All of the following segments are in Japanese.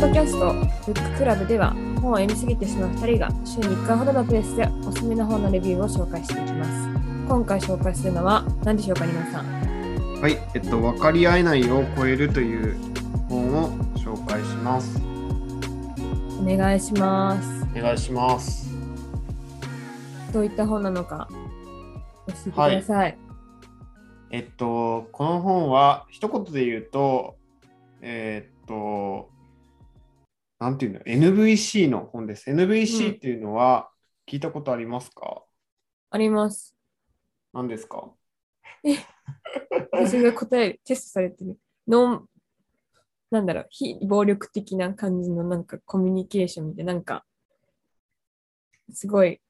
ッドキャストブッククラブでは本を読みすぎてしまう2人が週に1回ほどのペースでおすすめの本のレビューを紹介していきます。今回紹介するのは何でしょうか、皆さん。はい、えっと、分かり合えないを超えるという本を紹介します。お願いします。お願いします。どういった本なのか教えてください。えっと、この本は一言で言うと、えっと、なんていうの、NVC の本です。NVC っていうのは聞いたことありますか、あります。何ですか？私が答え、テストされてる。ノン、なんだろう、非暴力的な感じのなんかコミュニケーションで、なんか、すごい、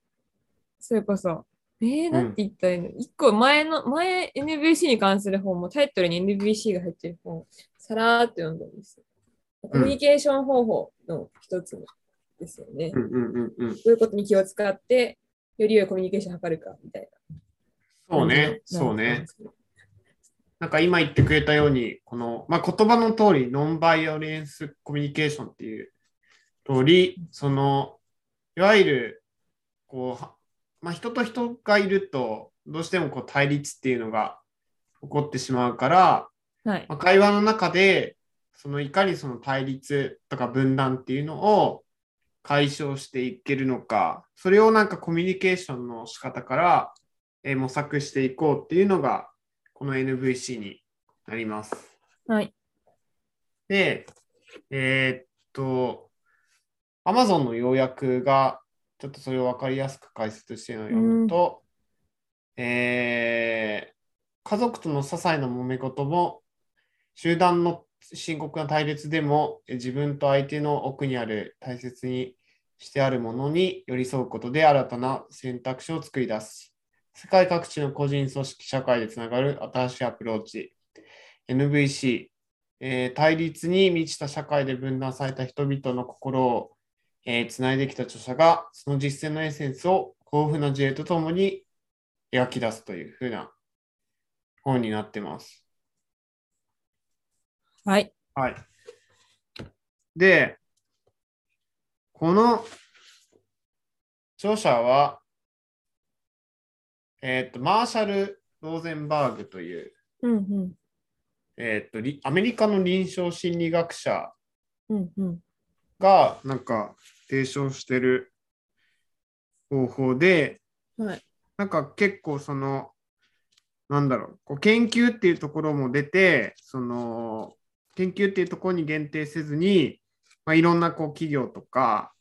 それこそ、えー、なんて言ったらいいの、一個前の、前 NVC に関する本もタイトルに NVC が入ってる本、さらーっと読んだんですよ。コミュニケーション方法の一つですよね。どういうことに気を使って、より良いコミュニケーションを図るか、みたいな。そうね、そうね。。なんか今言ってくれたように、この、まあ、言葉の通り、ノンバイオレンスコミュニケーションっていう通り、その、いわゆる、こうは、まあ、人と人がいると、どうしてもこう対立っていうのが起こってしまうから、はい。まあ、会話の中で、そのいかにその対立とか分断っていうのを解消していけるのか、それをなんかコミュニケーションの仕方から、えー模索していこうっていうのが、この NVC になります。はい。で、えーっと、Amazon の要約が、ちょっとそれを分かりやすく解説してるのを読むと、えー家族との些細な揉め事も、集団の深刻な対立でも、自分と相手の奥にある大切にしてあるものに寄り添うことで新たな選択肢を作り出す。世界各地の個人組織社会でつながる新しいアプローチ。NVC、えー対立に満ちた社会で分断された人々の心を、えーつないできた著者が、その実践のエッセンスを豊富な事例とともに描き出すというふうな本になってます。はい。はい。で、この著者は、えっ、と、マーシャル・ローゼンバーグという、うんうん。えっ、と、りアメリカの臨床心理学者。がなんか提唱してる方法で、はい。なんか結構その、なんだろう、こう研究っていうところも出て、その、研究っていうところに限定せずに、まあ、いろんなこう企業とか、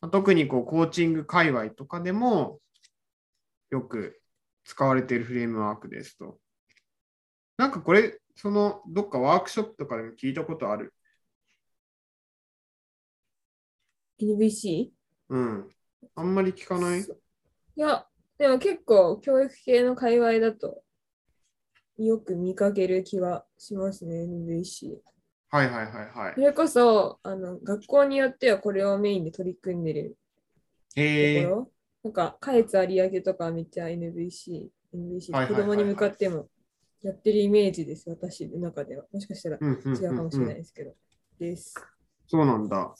まあ特にこうコーチング界隈とかでもよく使われているフレームワークですと。なんかこれ、そのどっかワークショップとかでも聞いたことある？NVC? うん。あんまり聞かない？いや、でも結構教育系の界隈だとよく見かける気はしますね、NVC。はいはいはいはいそ。れこそ、あの、学校によってはこれをメインで取り組んでるとへえ。ころ。なんか、下越有明とかめっちゃはい子供に向かってもやってるイメージです、私の中では。もしかしたら違うかもしれないうんですけど。です。そうなんだ。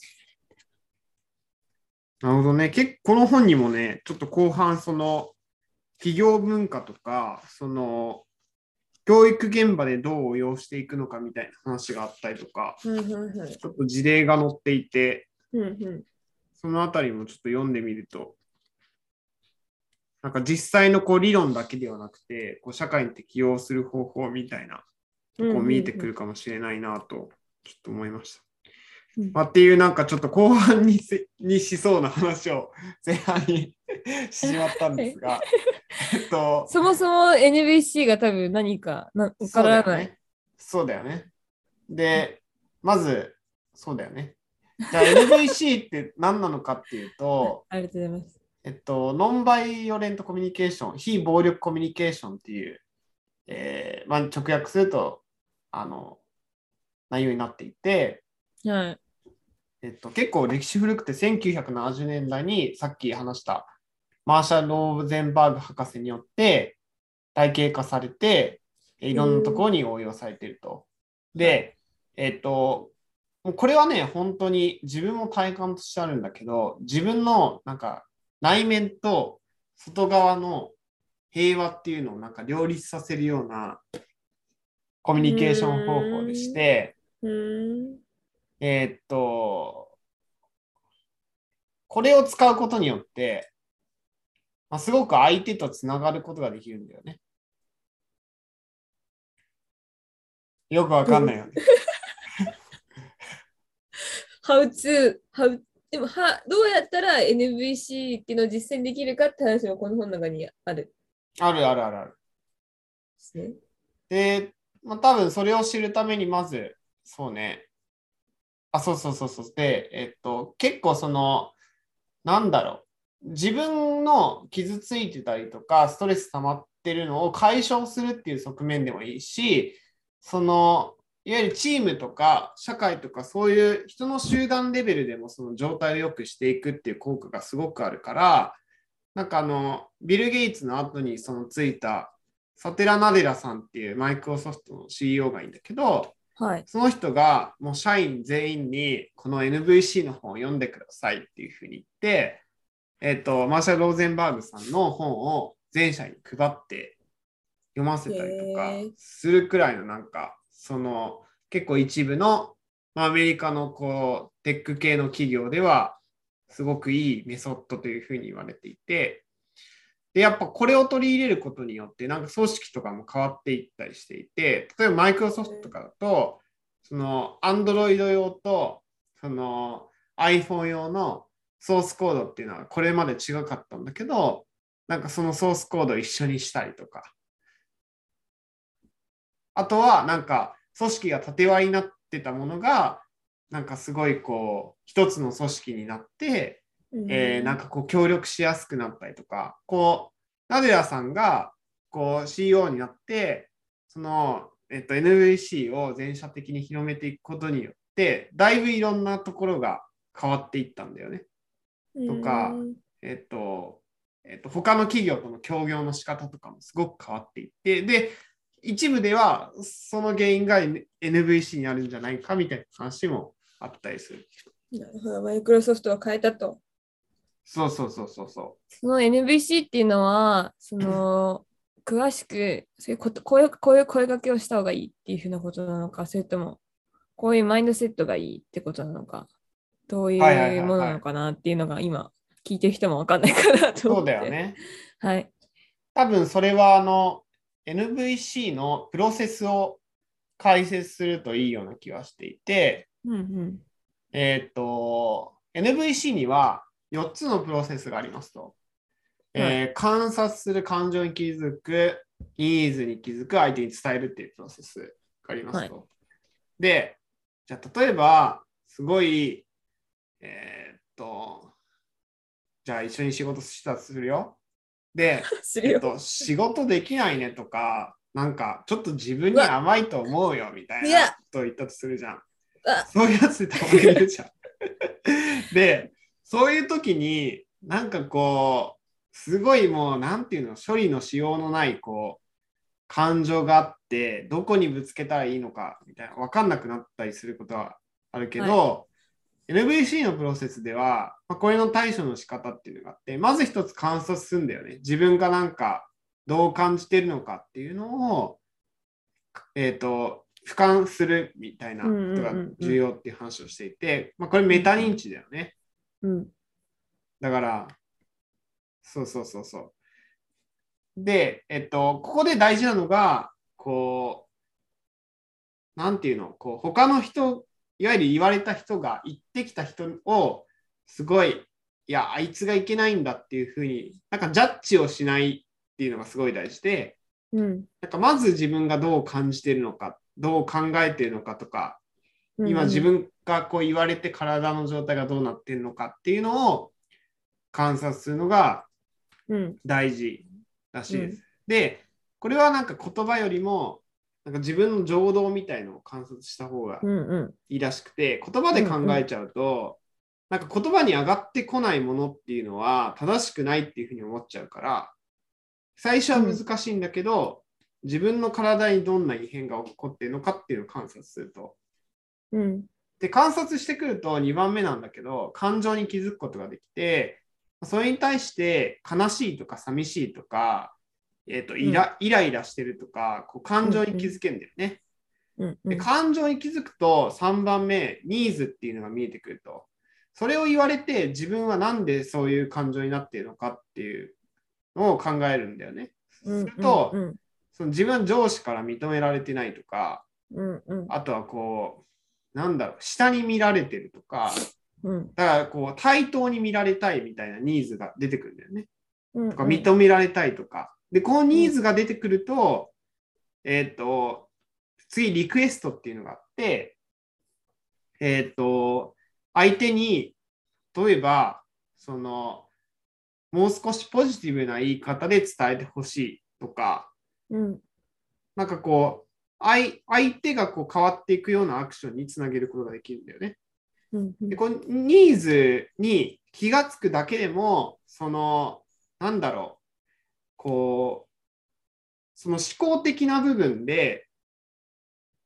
なるほどね。結構この本にもね、ちょっと後半、その企業文化とか、その教育現場でどう応用していくのかみたいな話があったりとか。ちょっと事例が載っていて、うんうん。そのあたりもちょっと読んでみると、なんか実際のこう理論だけではなくて、こう社会に適応する方法みたいなとこ見えてくるかもしれないなと、ちょっと思いました。うんまあ、っていうなんかちょっと後半にせにしそうな話を前半に しまったんですが、えっと、そもそも NBC が多分何かなわからない。そうだよね。よね。で、まず、そうだよね。じゃあ NVC って何なのかっていうと、ありがとうございます。えっと、ノンバイオレントコミュニケーション、非暴力コミュニケーションっていう、えーまあ、直訳すると、あの、内容になっていて、はい。えっと、結構歴史古くて1970年代にさっき話したマーシャル・ローゼンバーグ博士によって体系化されて、えいろんなところに応用されていると。で、えっと、これはね、本当に自分も体感としてあるんだけど、自分のなんか内面と外側の平和っていうのをなんか両立させるようなコミュニケーション方法でして。えーっと、これを使うことによって、まあ、すごく相手とつながることができるんだよね。よくわかんないよね。How to, how, でもは、どうやったら NVC っていうのを実践できるかって話もこの本の中にあるあるあるあるある。すね。で、まあ、多分それを知るためにまず、そうね。あ、そうそうそうそう。で、えっと、結構その、なんだろう。自分の傷ついてたりとか、ストレス溜まってるのを解消するっていう側面でもいいし、その、いわゆるチームとか社会とかそういう人の集団レベルでもその状態を良くしていくっていう効果がすごくあるから、なんかあの、ビル・ゲイツの後にそのついたサテラ・ナデラさんっていうマイクロソフトの CEO がいいんだけど、はい。その人がもう社員全員にこの NVC の本を読んでくださいっていうふうに言って、えっ、と、マーシャル・ローゼンバーグさんの本を全社に配って読ませたりとかするくらいのなんか、その結構一部の、まあ、アメリカのこうテック系の企業ではすごくいいメソッドというふうに言われていて、で、やっぱこれを取り入れることによって、なんか組織とかも変わっていったりしていて、例えばマイクロソフトとかだと、その Android 用とその iPhone 用のソースコードっていうのはこれまで違かったんだけど、なんかそのソースコードを一緒にしたりとか。あとはなんか組織が縦割りになってたものが、なんかすごいこう一つの組織になって、えーなんかこう協力しやすくなったりとか、こう、ナデラさんがこう CEO になって、その、えっと、NVC を全社的に広めていくことによって、だいぶいろんなところが変わっていったんだよね。とかうんえっと、えっと、他の企業との協業の仕方とかもすごく変わっていって、で、一部ではその原因が NVC にあるんじゃないかみたいな話もあったりする。なるほど。マイクロソフトは変えたと。そうそうそうそうそその NVC っていうのは、その、詳しくそういうことこういう、こういう声掛けをした方がいいっていうふうなことなのか、それとも、こういうマインドセットがいいってことなのか、どういはいはいはいはいうものなのかなっていうのが今、聞いてる人も分かんないかなう。と思って。そうだよ。ね。はい。多分それはあの NVC のプロセスを解説するといいような気がしていて、うんうん。えーっと、NVC には4つのプロセスがありますと。えー観察する、感情に気づく、ニーズに気づく、相手に伝えるっていうプロセスがありますと。で、じゃあ例えば、すごい、えーっと、じゃあ一緒に仕事したとするよ。で。えっと、仕事できないねとか、なんかちょっと自分に甘いと思うよみたいなことを言ったとするじゃん。あそういうやつたまにいるじゃん。で、そういう時に、なんかこう、すごいもう、なんていうの、処理のしようのない、こう、感情があって、どこにぶつけたらいいのか、みたいな、わかんなくなったりすることはあるけど、NVC のプロセスでは、まあ、これの対処の仕方っていうのがあって、まず一つ観察するんだよね。自分がなんかどう感じてるのかっていうのを、えっ、と、俯瞰するみたいなことが重要っていう話をしていて、まあ、これメタ認知だよね。うん。だから、そうそうそうそう。で、えっと、ここで大事なのが、こう、なんていうの、こう、他の人、いわゆる言われた人が言ってきた人を、すごい、いや、あいつがいけないんだっていうふうに、なんかジャッジをしないっていうのがすごい大事で、うん。なんかまず自分がどう感じてるのか、どう考えてるのかとか、今自分がこう言われて体の状態がどうなってるのかっていうのを観察するのがうん。大事らしいです。うんで、これはなんか言葉よりもなんか自分の情動みたいのを観察した方がうんうん。いいらしくて、言葉で考えちゃうと、なんか言葉に上がってこないものっていうのは正しくないっていうふうに思っちゃうから、最初は難しいんだけど、自分の体にどんな異変が起こっているのかっていうのを観察するとうん。で、観察してくると2番目なんだけど、感情に気づくことができて、それに対して悲しいとか寂しいとか、えーとイライライラしてるとか、こう感情に気づけるんだよね。うんうんで感情に気づくと3番目、ニーズっていうのが見えてくると。それを言われて自分はなんでそういう感情になっているのかっていうのを考えるんだよね。うんすると、うんその自分は上司から認められてないとか、うんうんあとはこう、なんだろう、下に見られてるとか、うんだからこう、対等に見られたいみたいなニーズが出てくるんだよね。うんとか、認められたいとか。で、このニーズが出てくると、えーっと、次、リクエストっていうのがあって、えーっと、相手に、例えば、その、もう少しポジティブな言い方で伝えてほしいとか、うん。なんかこう、相相手がこう変わっていくようなアクションにつなげることができるんだよね。うんうん。でこのニーズに気がつくだけでも、その、なんだろう、こう、その思考的な部分で、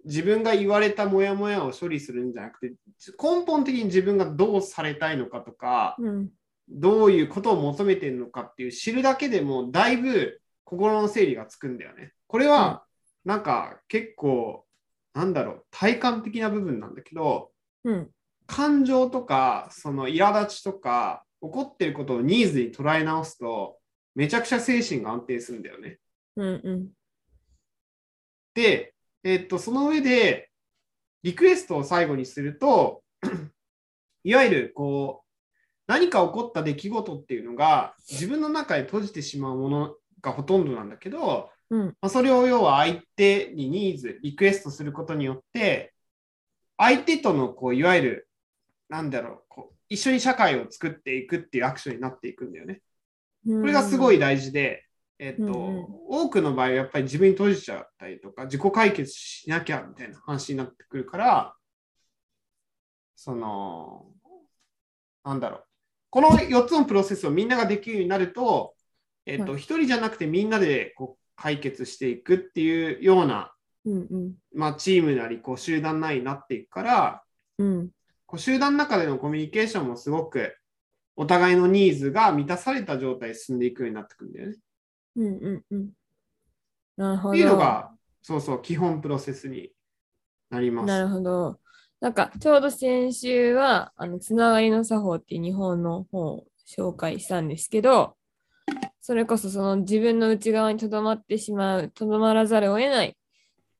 自分が言われたモヤモヤを処理するんじゃなくて、根本的に自分がどうされたいのかとか、うん。どういうことを求めてるのかっていう知るだけでも、だいぶ心の整理がつくんだよね。これは、なんか結構、なんだろう、体感的な部分なんだけど、うん。感情とか、その苛立ちとか、起こってることをニーズに捉え直すと、めちゃくちゃ精神が安定するんだよね。うんうんで、えっと、その上で、リクエストを最後にすると、いわゆる、こう、何か起こった出来事っていうのが、自分の中で閉じてしまうものがほとんどなんだけど、うんまあ、それを要は相手にニーズ、リクエストすることによって、相手とのこういわゆる、なんだろうこう、一緒に社会を作っていくっていうアクションになっていくんだよね。うんこれがすごい大事で、えっとうんうん。多くの場合はやっぱり自分に閉じちゃったりとか、自己解決しなきゃみたいな話になってくるから、その、なんだろう。この4つのプロセスをみんなができるようになると、えっと、は一人じゃなくてみんなでこう解決していくっていうような、うんうん。まあ、チームなりこう集団なりになっていくから、うん。こう集団の中でのコミュニケーションもすごくお互いのニーズが満たされた状態で進んでいくようになってくるんだよね。うんうんうんなるほど。っていうのが、そうそう、基本プロセスになります。なるほど。なんか、ちょうど先週は、あの、つながりの作法っていう日本の本を紹介したんですけど、それこそその自分の内側にとどまってしまう、とどまらざるを得ない、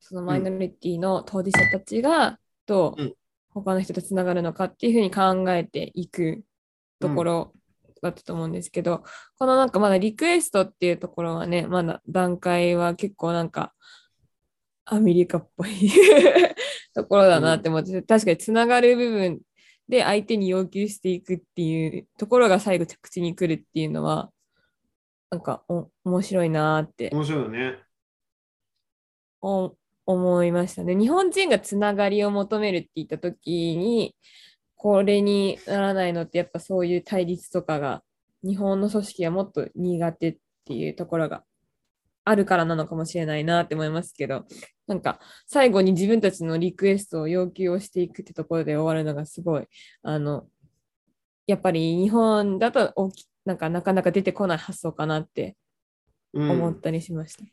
そのマイノリティの当事者たちが、どううん他の人とつながるのかっていうふうに考えていくところだったと思うんですけど、このなんかまだリクエストっていうところはね、まだ段階は結構なんかアメリカっぽい ところだなって思って、確かにつながる部分で相手に要求していくっていうところが最後着地に来るっていうのは、なんかお面白いなーって面白いよね。お思いましたね。日本人がつながりを求めるって言った時に、これにならないのってやっぱそういう対立とかが日本の組織はもっと苦手っていうところがあるからなのかもしれないなって思いますけど、なんか最後に自分たちのリクエストを要求をしていくってところで終わるのがすごい、あの、やっぱり日本だと大きなんかなかなか出てこない発想かなってうん、思ったりしました。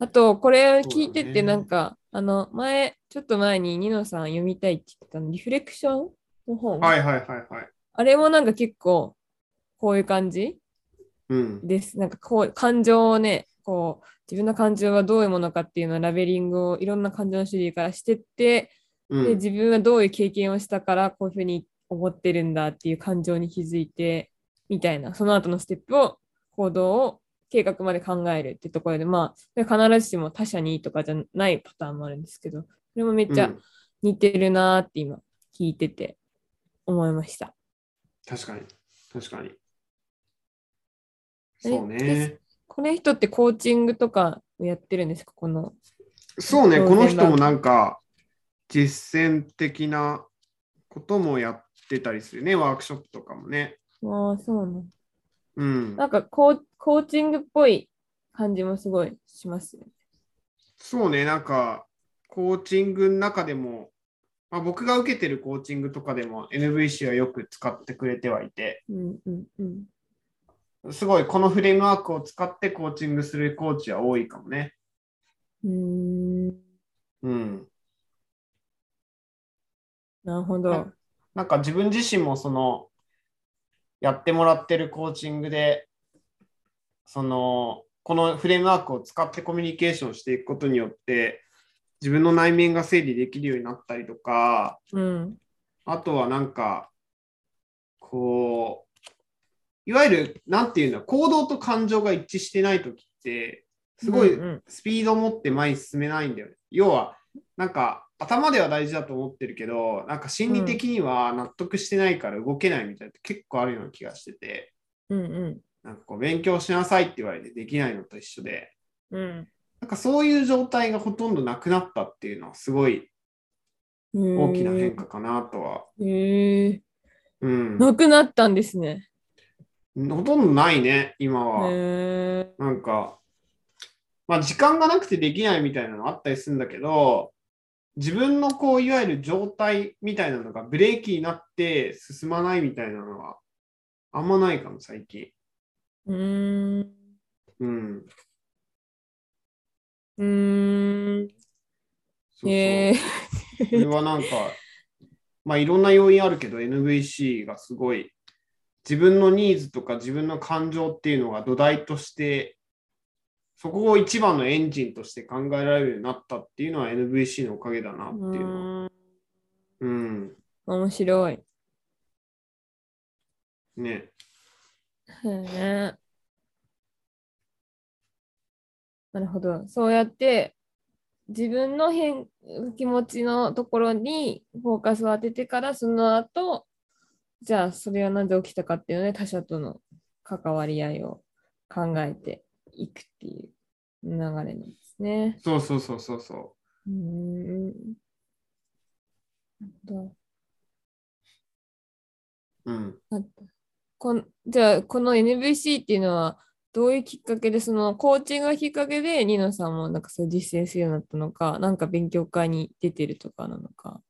あと、これ聞いてて、なんか、あの、前、ちょっと前にニノさん読みたいって言ってたの、リフレクションの本。はいはいはいはい。あれもなんか結構、こういう感じうん。です。なんかこう、感情をね、こう、自分の感情はどういうものかっていうのをラベリングをいろんな感情の種類からしてって、で、うん、自分はどういう経験をしたから、こういうふうに思ってるんだっていう感情に気づいて、みたいな、その後のステップを、行動を計画まで考えるってところで、まあ、必ずしも他者にとかじゃないパターンもあるんですけど、それもめっちゃうん似てるなーって今聞いてて思いました。確かに。確かに。えそうね。この人ってコーチングとかをやってるんですか？この。そうね。この人もなんか実践的なこともやってたりするね。ワークショップとかもね。ああ、そうなの。うん。なんかコーコーチングっぽい感じもすごいしますよね。そうね。なんかコーチングの中でもまあ、僕が受けてるコーチングとかでも NVC はよく使ってくれてはいて、うんうんうん。すごいこのフレームワークを使ってコーチングするコーチは多いかもね。うーん。うん。なるほど。なんか自分自身もそのやってもらってるコーチングでそのこのフレームワークを使ってコミュニケーションしていくことによって自分の内面が整理できるようになったりとかうん。あとはなんかこういわゆるなんていうんだ行動と感情が一致してない時ってすごいうんうんスピードを持って前に進めないんだよね。要はなんか頭では大事だと思ってるけどなんか心理的には納得してないから動けないみたいなのって結構あるような気がしててうんうん。なんかこう勉強しなさいって言われてできないのと一緒でうんなんかそういう状態がほとんどなくなったっていうのはすごい大きな変化かなとは。へえ。うん、なくなったんですね。ほとんどないね今は。なんか、まあ時間がなくてできないみたいなのあったりするんだけど、自分のこういわゆる状態みたいなのがブレーキになって進まないみたいなのはあんまないかも最近。うーん。うん。うーん。そうそうへえ。それはなんか、まあいろんな要因あるけど NVC がすごい自分のニーズとか自分の感情っていうのが土台としてそこを一番のエンジンとして考えられるようになったっていうのは NVC のおかげだなっていうのは。ううん。面白い。ね。へえ。なるほど。そうやって自分の変気持ちのところにフォーカスを当ててからその後じゃあそれはなぜ起きたかっていうので他者との関わり合いを考えていくっていう流れなんですね。そうそうそうそうそうーん。う。うん。こんじゃあ、この NVC っていうのは、どういうきっかけで、そのコーチングがきっかけで、ニノさんもなんかそう実践するようになったのか、なんか勉強会に出てるとかなのか。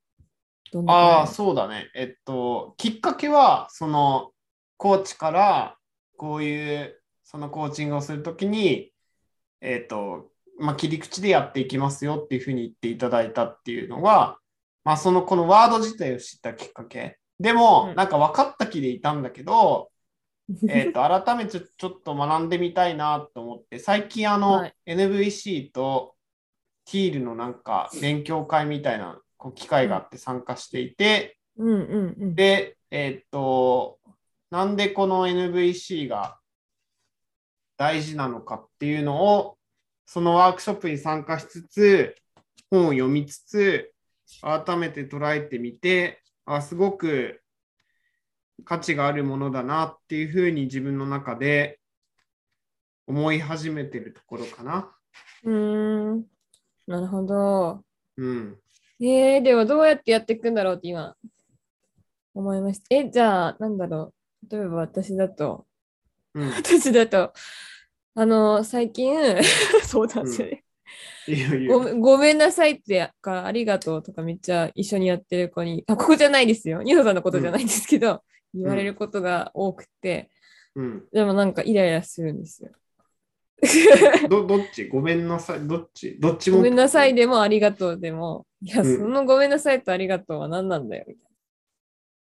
どんなああ、感じそうだね。えっと、きっかけは、その、コーチから、こういう、そのコーチングをするときに、えっと、まあ、切り口でやっていきますよっていうふうに言っていただいたっていうのが、まあ、その、このワード自体を知ったきっかけ。でもう、んなんか分かった気でいたんだけど、えっと、改めてちょっと学んでみたいなと思って、最近あの、はい NVC と TEAL のなんか勉強会みたいなこう機会があって参加していて、うんうんうん。で、えっと、なんでこの NVC が大事なのかっていうのを、そのワークショップに参加しつつ、本を読みつつ、改めて捉えてみて、あ、すごく価値があるものだなっていうふうに自分の中で思い始めてるところかな。うーん。なるほど。うん。えー、ではどうやってやっていくんだろうって今思いました。え、じゃあ、なんだろう。例えば私だと、うん。私だと、あの、最近、そうなんですよね。いいよいいよごめんごめんなさいってか、ありがとうとかめっちゃ一緒にやってる子に、あ、ここじゃないですよ。ニノさんのことじゃないんですけど、言われることが多くて、うん。でもなんかイライラするんですよ。ど どっち？ごめんなさい。どっち？どっちも？ごめんなさいでもありがとうでも、いや、うんそのごめんなさいとありがとうは何なんだよ、みたい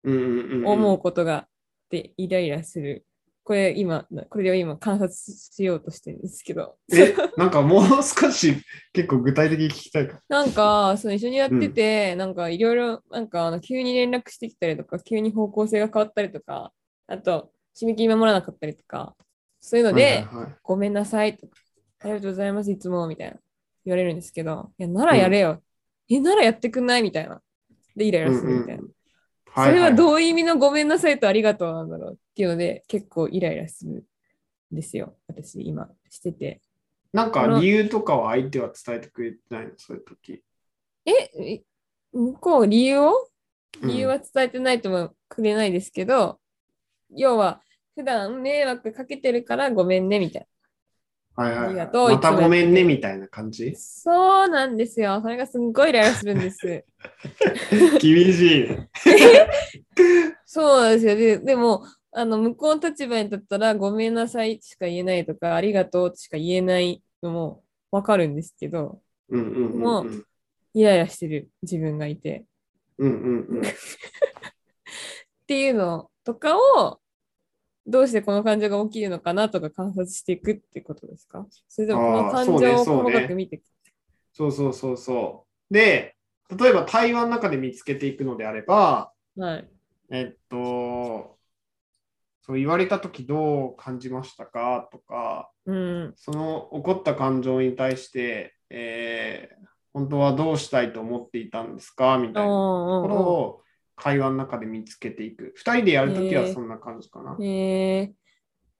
うんうんうんうんな思うことがあって、イライラする。これ今、これを今観察しようとしてるんですけど、え、なんかもう少し結構具体的に聞きたいか。なんか、その一緒にやってて、なんかいろいろ、なんかあの急に連絡してきたりとか、急に方向性が変わったりとか、あと、締め切り守らなかったりとか、そういうので、はいはいはいごめんなさいとか、ありがとうございます、いつも、みたいな言われるんですけど、いや、ならやれよ。え、ならやってくんない？みたいな。で、イライラするみたいな。それはうどういう意味のごめんなさいとありがとうなんだろうっていうので、結構イライラするんですよ。私、今してて。なんか理由とかは相手は伝えてくれてないの？そういう時。え、え向こう理由を？うん理由は伝えてないともくれないですけど、要は、普段迷惑かけてるからごめんねみたいはいはい、ありがとうまたごめんねみたいな感じ？そうなんですよ。それがすんごいイライラするんです。厳しいね。そうなんですよ。ででも、あの向こうの立場に立ったら、ごめんなさいしか言えないとか、ありがとうしか言えないのもわかるんですけど、うんうんうんもうん。イライラしてる自分がいて。うんうんうん。っていうのとかを、どうしてこの感情が起きるのかなとか観察していくってことですか？それでもこの感そうね情をそうね細かく見ていく。そうそうそうそう。で、例えば対話の中で見つけていくのであれば、はい。えっと、そう言われたときどう感じましたか？とか、うん。その起こった感情に対して、えー本当はどうしたいと思っていたんですか？みたいなところを会話の中で見つけていく。二人でやるときはそんな感じかな。へえ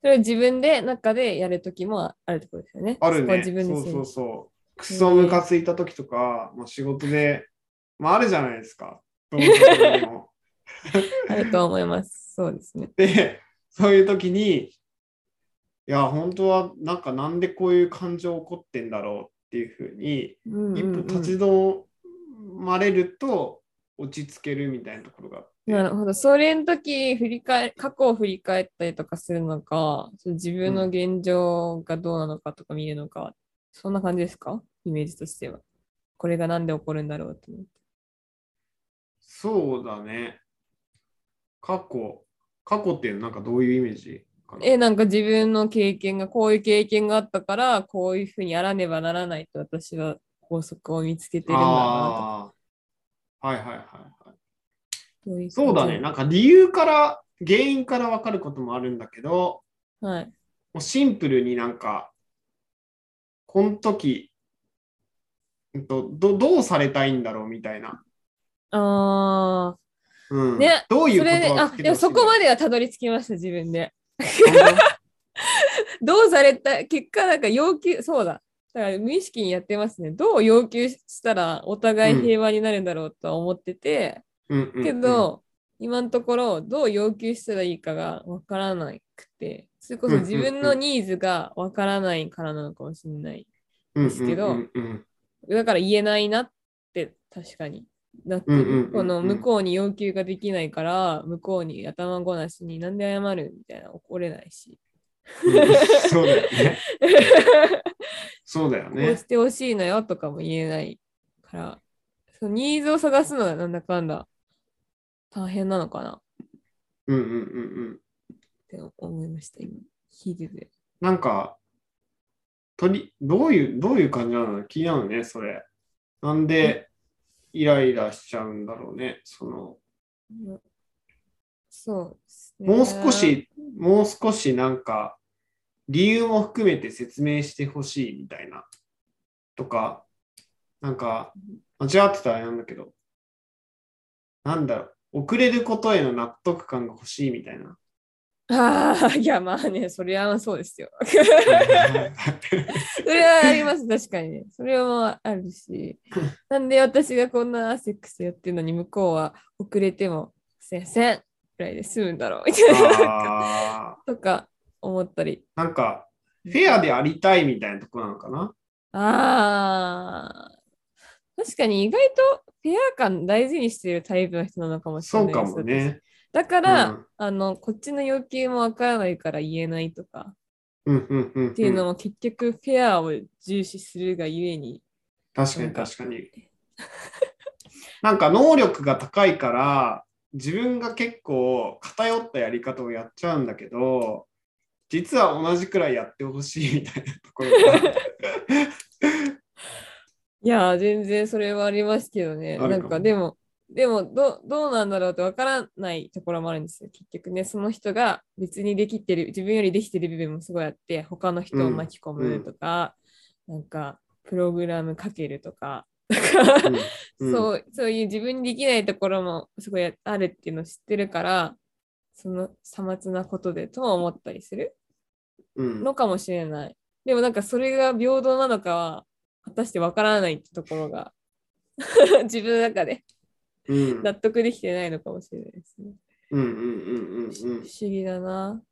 それは自分で中でやるときもあるってことですよね。あるね。そそうそうそう。クソムカついたときとか、まあ、仕事で、まああるじゃないですか。どう あると思います。そうですね。で、そういう時に、いや、本当はなんかなんでこういう感情起こってんだろうっていうふうに、うん一うんうん歩立ち止まれると落ち着けるみたいなところがあって。なるほど。それの時振り返、過去を振り返ったりとかするのか、自分の現状がどうなのかとか見るのか、そんな感じですか？イメージとしては。これがなんで起こるんだろうって思って。そうだね。過去、過去っていうのはなんかどういうイメージかな？え、なんか自分の経験が、こういう経験があったから、こういうふうにやらねばならないと私は法則を見つけてるんだなとはいはいはいはい。そうだね。なんか理由から、原因から分かることもあるんだけど、はい。もうシンプルになんか、この時、うんとどどうされたいんだろうみたいな。あうんねどういうことが来てでもそこまでではたどり着きました、自分で。どうされた、結果なんか要求、そうだ。だから無意識にやってますね。どう要求したらお互い平和になるんだろうとは思ってて、けど、今のところどう要求したらいいかがわからなくて、それこそ自分のニーズがわからないからなのかもしれない。ですけどうんうんうんだから言えないなって確かになってる。この向こうに要求ができないから、向こうに頭ごなしになんで謝るみたいな怒れないし。そうだよね。そうだよこうねし。てほしいのよとかも言えないから、そのニーズを探すのがなんだかんだ大変なのかなっうんうんうんうん。て思いました、今。聞いてて。なんか、とりどういう、どういう感じなの？気になるね、それ。なんでイライラしちゃうんだろうね。その、うんそうですね。もう少し、もう少しなんか、理由も含めて説明してほしいみたいな。とか、なんか、間違ってたらあれなんだけど、なんだろう、遅れることへの納得感が欲しいみたいな。ああ、いや、まあね、それはそうですよ。それはあります、確かにね。それはあるし。なんで私がこんなセックスやってるのに、向こうは遅れても、すいません、ぐらいで済むんだろう、みたいな。あとか思ったり。ーなんか、フェアでありたいみたいなとこなのかな？ああ、確かに意外とフェア感大事にしてるタイプの人なのかもしれそうかないですもね。私だから、うんあの、こっちの要求もわからないから言えないとかうんうんうん、っていうのも結局フェアを重視するがゆえに。確かに確かに。なんか能力が高いから、自分が結構偏ったやり方をやっちゃうんだけど、実は同じくらいやってほしいみたいなところが。いやー、全然それはありますけどね。なんかでも、でもどどうなんだろうってわからないところもあるんですよ。結局ね、その人が別にできてる、自分よりできてる部分もすごいあって、他の人を巻き込むとか、なんか、プログラムかけるとか、うん そうそういう自分にできないところもすごいあるっていうのを知ってるから、そのさまつなことでとは思ったりするうんのかもしれない。でもなんかそれが平等なのかは果たしてわからないってところが 自分の中でうん納得できてないのかもしれないですね。うんうんうんうん不思議だな。っ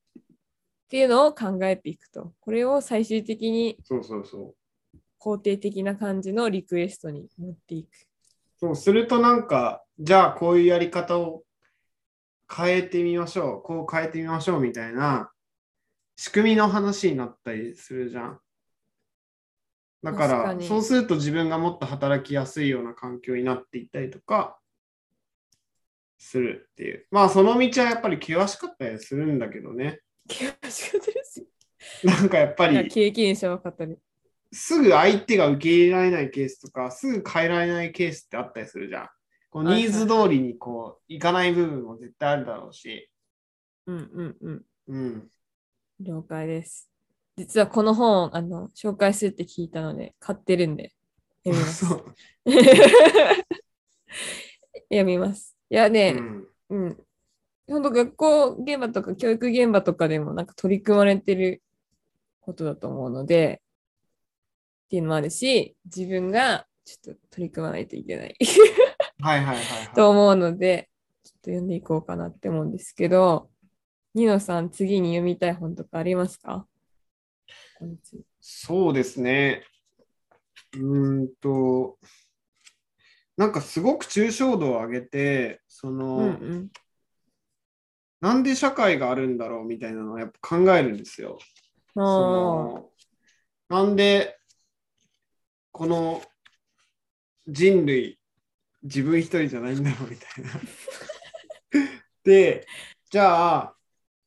ていうのを考えていくと。これを最終的にそうそうそう。肯定的な感じのリクエストに持っていく。そうするとなんか、じゃあこういうやり方を変えてみましょう、こう変えてみましょうみたいな仕組みの話になったりするじゃん。だか、らにそうすると自分がもっと働きやすいような環境になっていったりとかするっていう。まあその道はやっぱり険しかったりするんだけどね。気がしかったですよ。なんかやっぱり経験者分かったね。すぐ相手が受け入れられないケースとか、すぐ変えられないケースってあったりするじゃん。こうニーズ通りにこういかない部分も絶対あるだろうし。うんうんうん。うん。了解です。実はこの本あの紹介するって聞いたので買ってるんで読みます。そう。読みます。いやうね、ん。うん。本当学校現場とか教育現場とかでもなんか取り組まれてることだと思うので、っていうのもあるし、自分がちょっと取り組まないといけないはいはいはい、はい。と思うので、ちょっと読んでいこうかなって思うんですけど、ニノさん、次に読みたい本とかありますか？そうですね。うーんと、なんかすごく抽象度を上げて、その、うんうん。なんで社会があるんだろうみたいなのをやっぱ考えるんですよ。そあのなんでこの人類自分一人じゃないんだろうみたいな。でじゃあ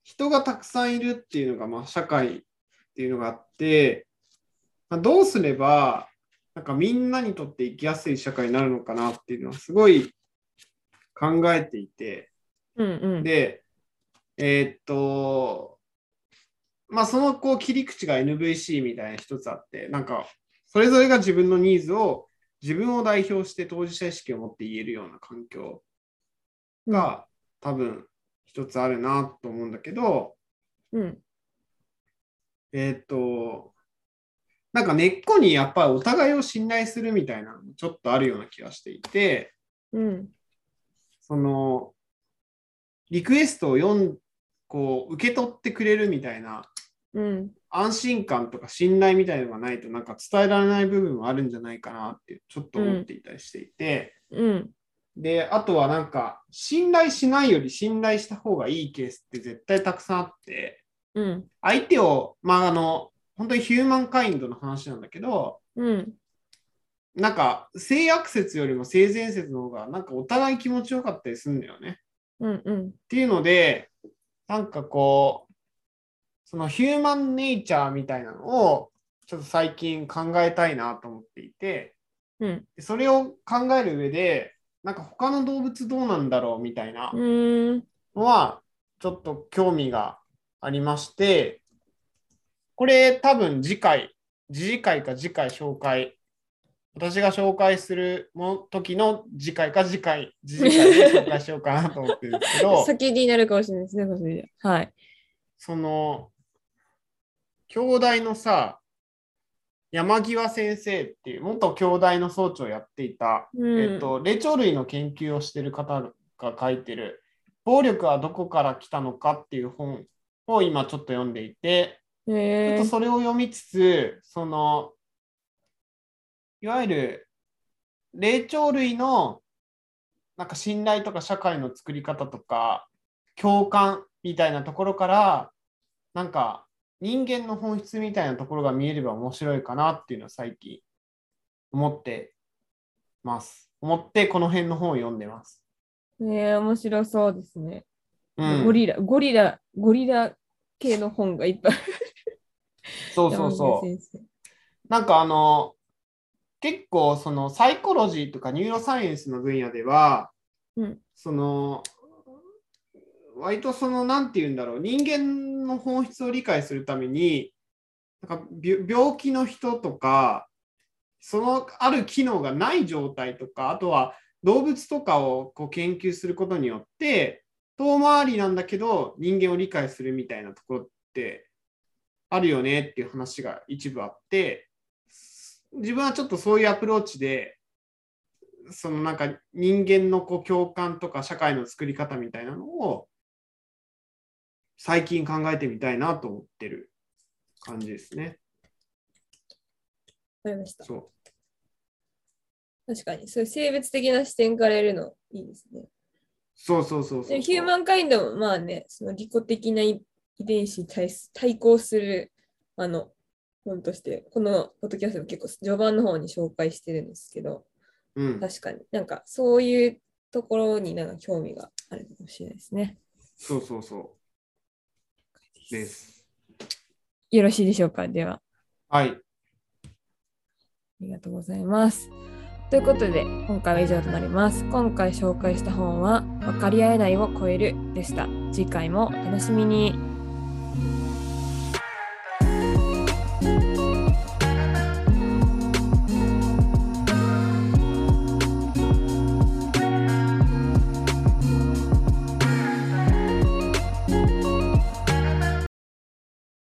人がたくさんいるっていうのがまあ社会っていうのがあって、まあどうすればなんかみんなにとって生きやすい社会になるのかなっていうのはすごい考えていて。ーうんうん。で、えーっと、まあそのこう切り口が NVC みたいな一つあって、なんかそれぞれが自分のニーズを自分を代表して当事者意識を持って言えるような環境が多分一つあるなと思うんだけど、うん。えーっと、なんか根っこにやっぱりお互いを信頼するみたいなのもちょっとあるような気がしていて、うん。そのリクエストを読んこう受け取ってくれるみたいなうん。安心感とか信頼みたいなのがないとなんか伝えられない部分もあるんじゃないかなってちょっと思っていたりしていて、うん。であとはなんか信頼しないより信頼した方がいいケースって絶対たくさんあってうん。相手をまああの本当にヒューマンカインドの話なんだけどうん。なんか性悪説よりも性善説の方がなんかお互い気持ちよかったりするんだよね。うん。うん。っていうので、なんかこう、そのヒューマンネイチャーみたいなのをちょっと最近考えたいなと思っていて、うん。でそれを考える上で、なんか他の動物どうなんだろうみたいな。のはちょっと興味がありまして、これ多分次回、次次回か次回紹介、私が紹介するも時の次回か次回、次次回で紹介しようかなと思ってるんですけど、先になるかもしれないですね、それで。はい。その、京大のさ、山際先生っていう元京大の総長をやっていた、うんえっと、霊長類の研究をしている方が書いてる「暴力はどこから来たのか」っていう本を今ちょっと読んでいて、ちょっとそれを読みつつ、その、いわゆる霊長類のなんか信頼とか社会の作り方とか共感みたいなところからなんか人間の本質みたいなところが見えれば面白いかなっていうのは最近思ってます。思ってこの辺の本を読んでます。ねえ面白そうですね。うん、ゴリラ、ゴリラ、ゴリラ系の本がいっぱい。そうそうそう。なんかあの結構そのサイコロジーとかニューロサイエンスの分野では、うんその割とそのなんて言うんだろう人間の本質を理解するためになんかび病気の人とかそのある機能がない状態とかあとは動物とかをこう研究することによって遠回りなんだけど人間を理解するみたいなところってあるよねっていう話が一部あって自分はちょっとそういうアプローチでそのなんか人間のこう共感とか社会の作り方みたいなのを最近考えてみたいなと思ってる感じですね。わかりました。そ確かに、そういう生物的な視点からやるのいいですね。うそうそうそうそうヒューマンカインドもまあね、その利己的な遺遺伝子に対す対抗するあの本として、このポッドキャストも結構序盤の方に紹介してるんですけど、うん、確かになんかそういうところになんか興味があるかもしれないですね。そうそうそうです。よろしいでしょうか？では、はい。ありがとうございます。ということで、今回は以上となります。今回紹介した本は、分かり合えないを超えるでした。次回もお楽しみに。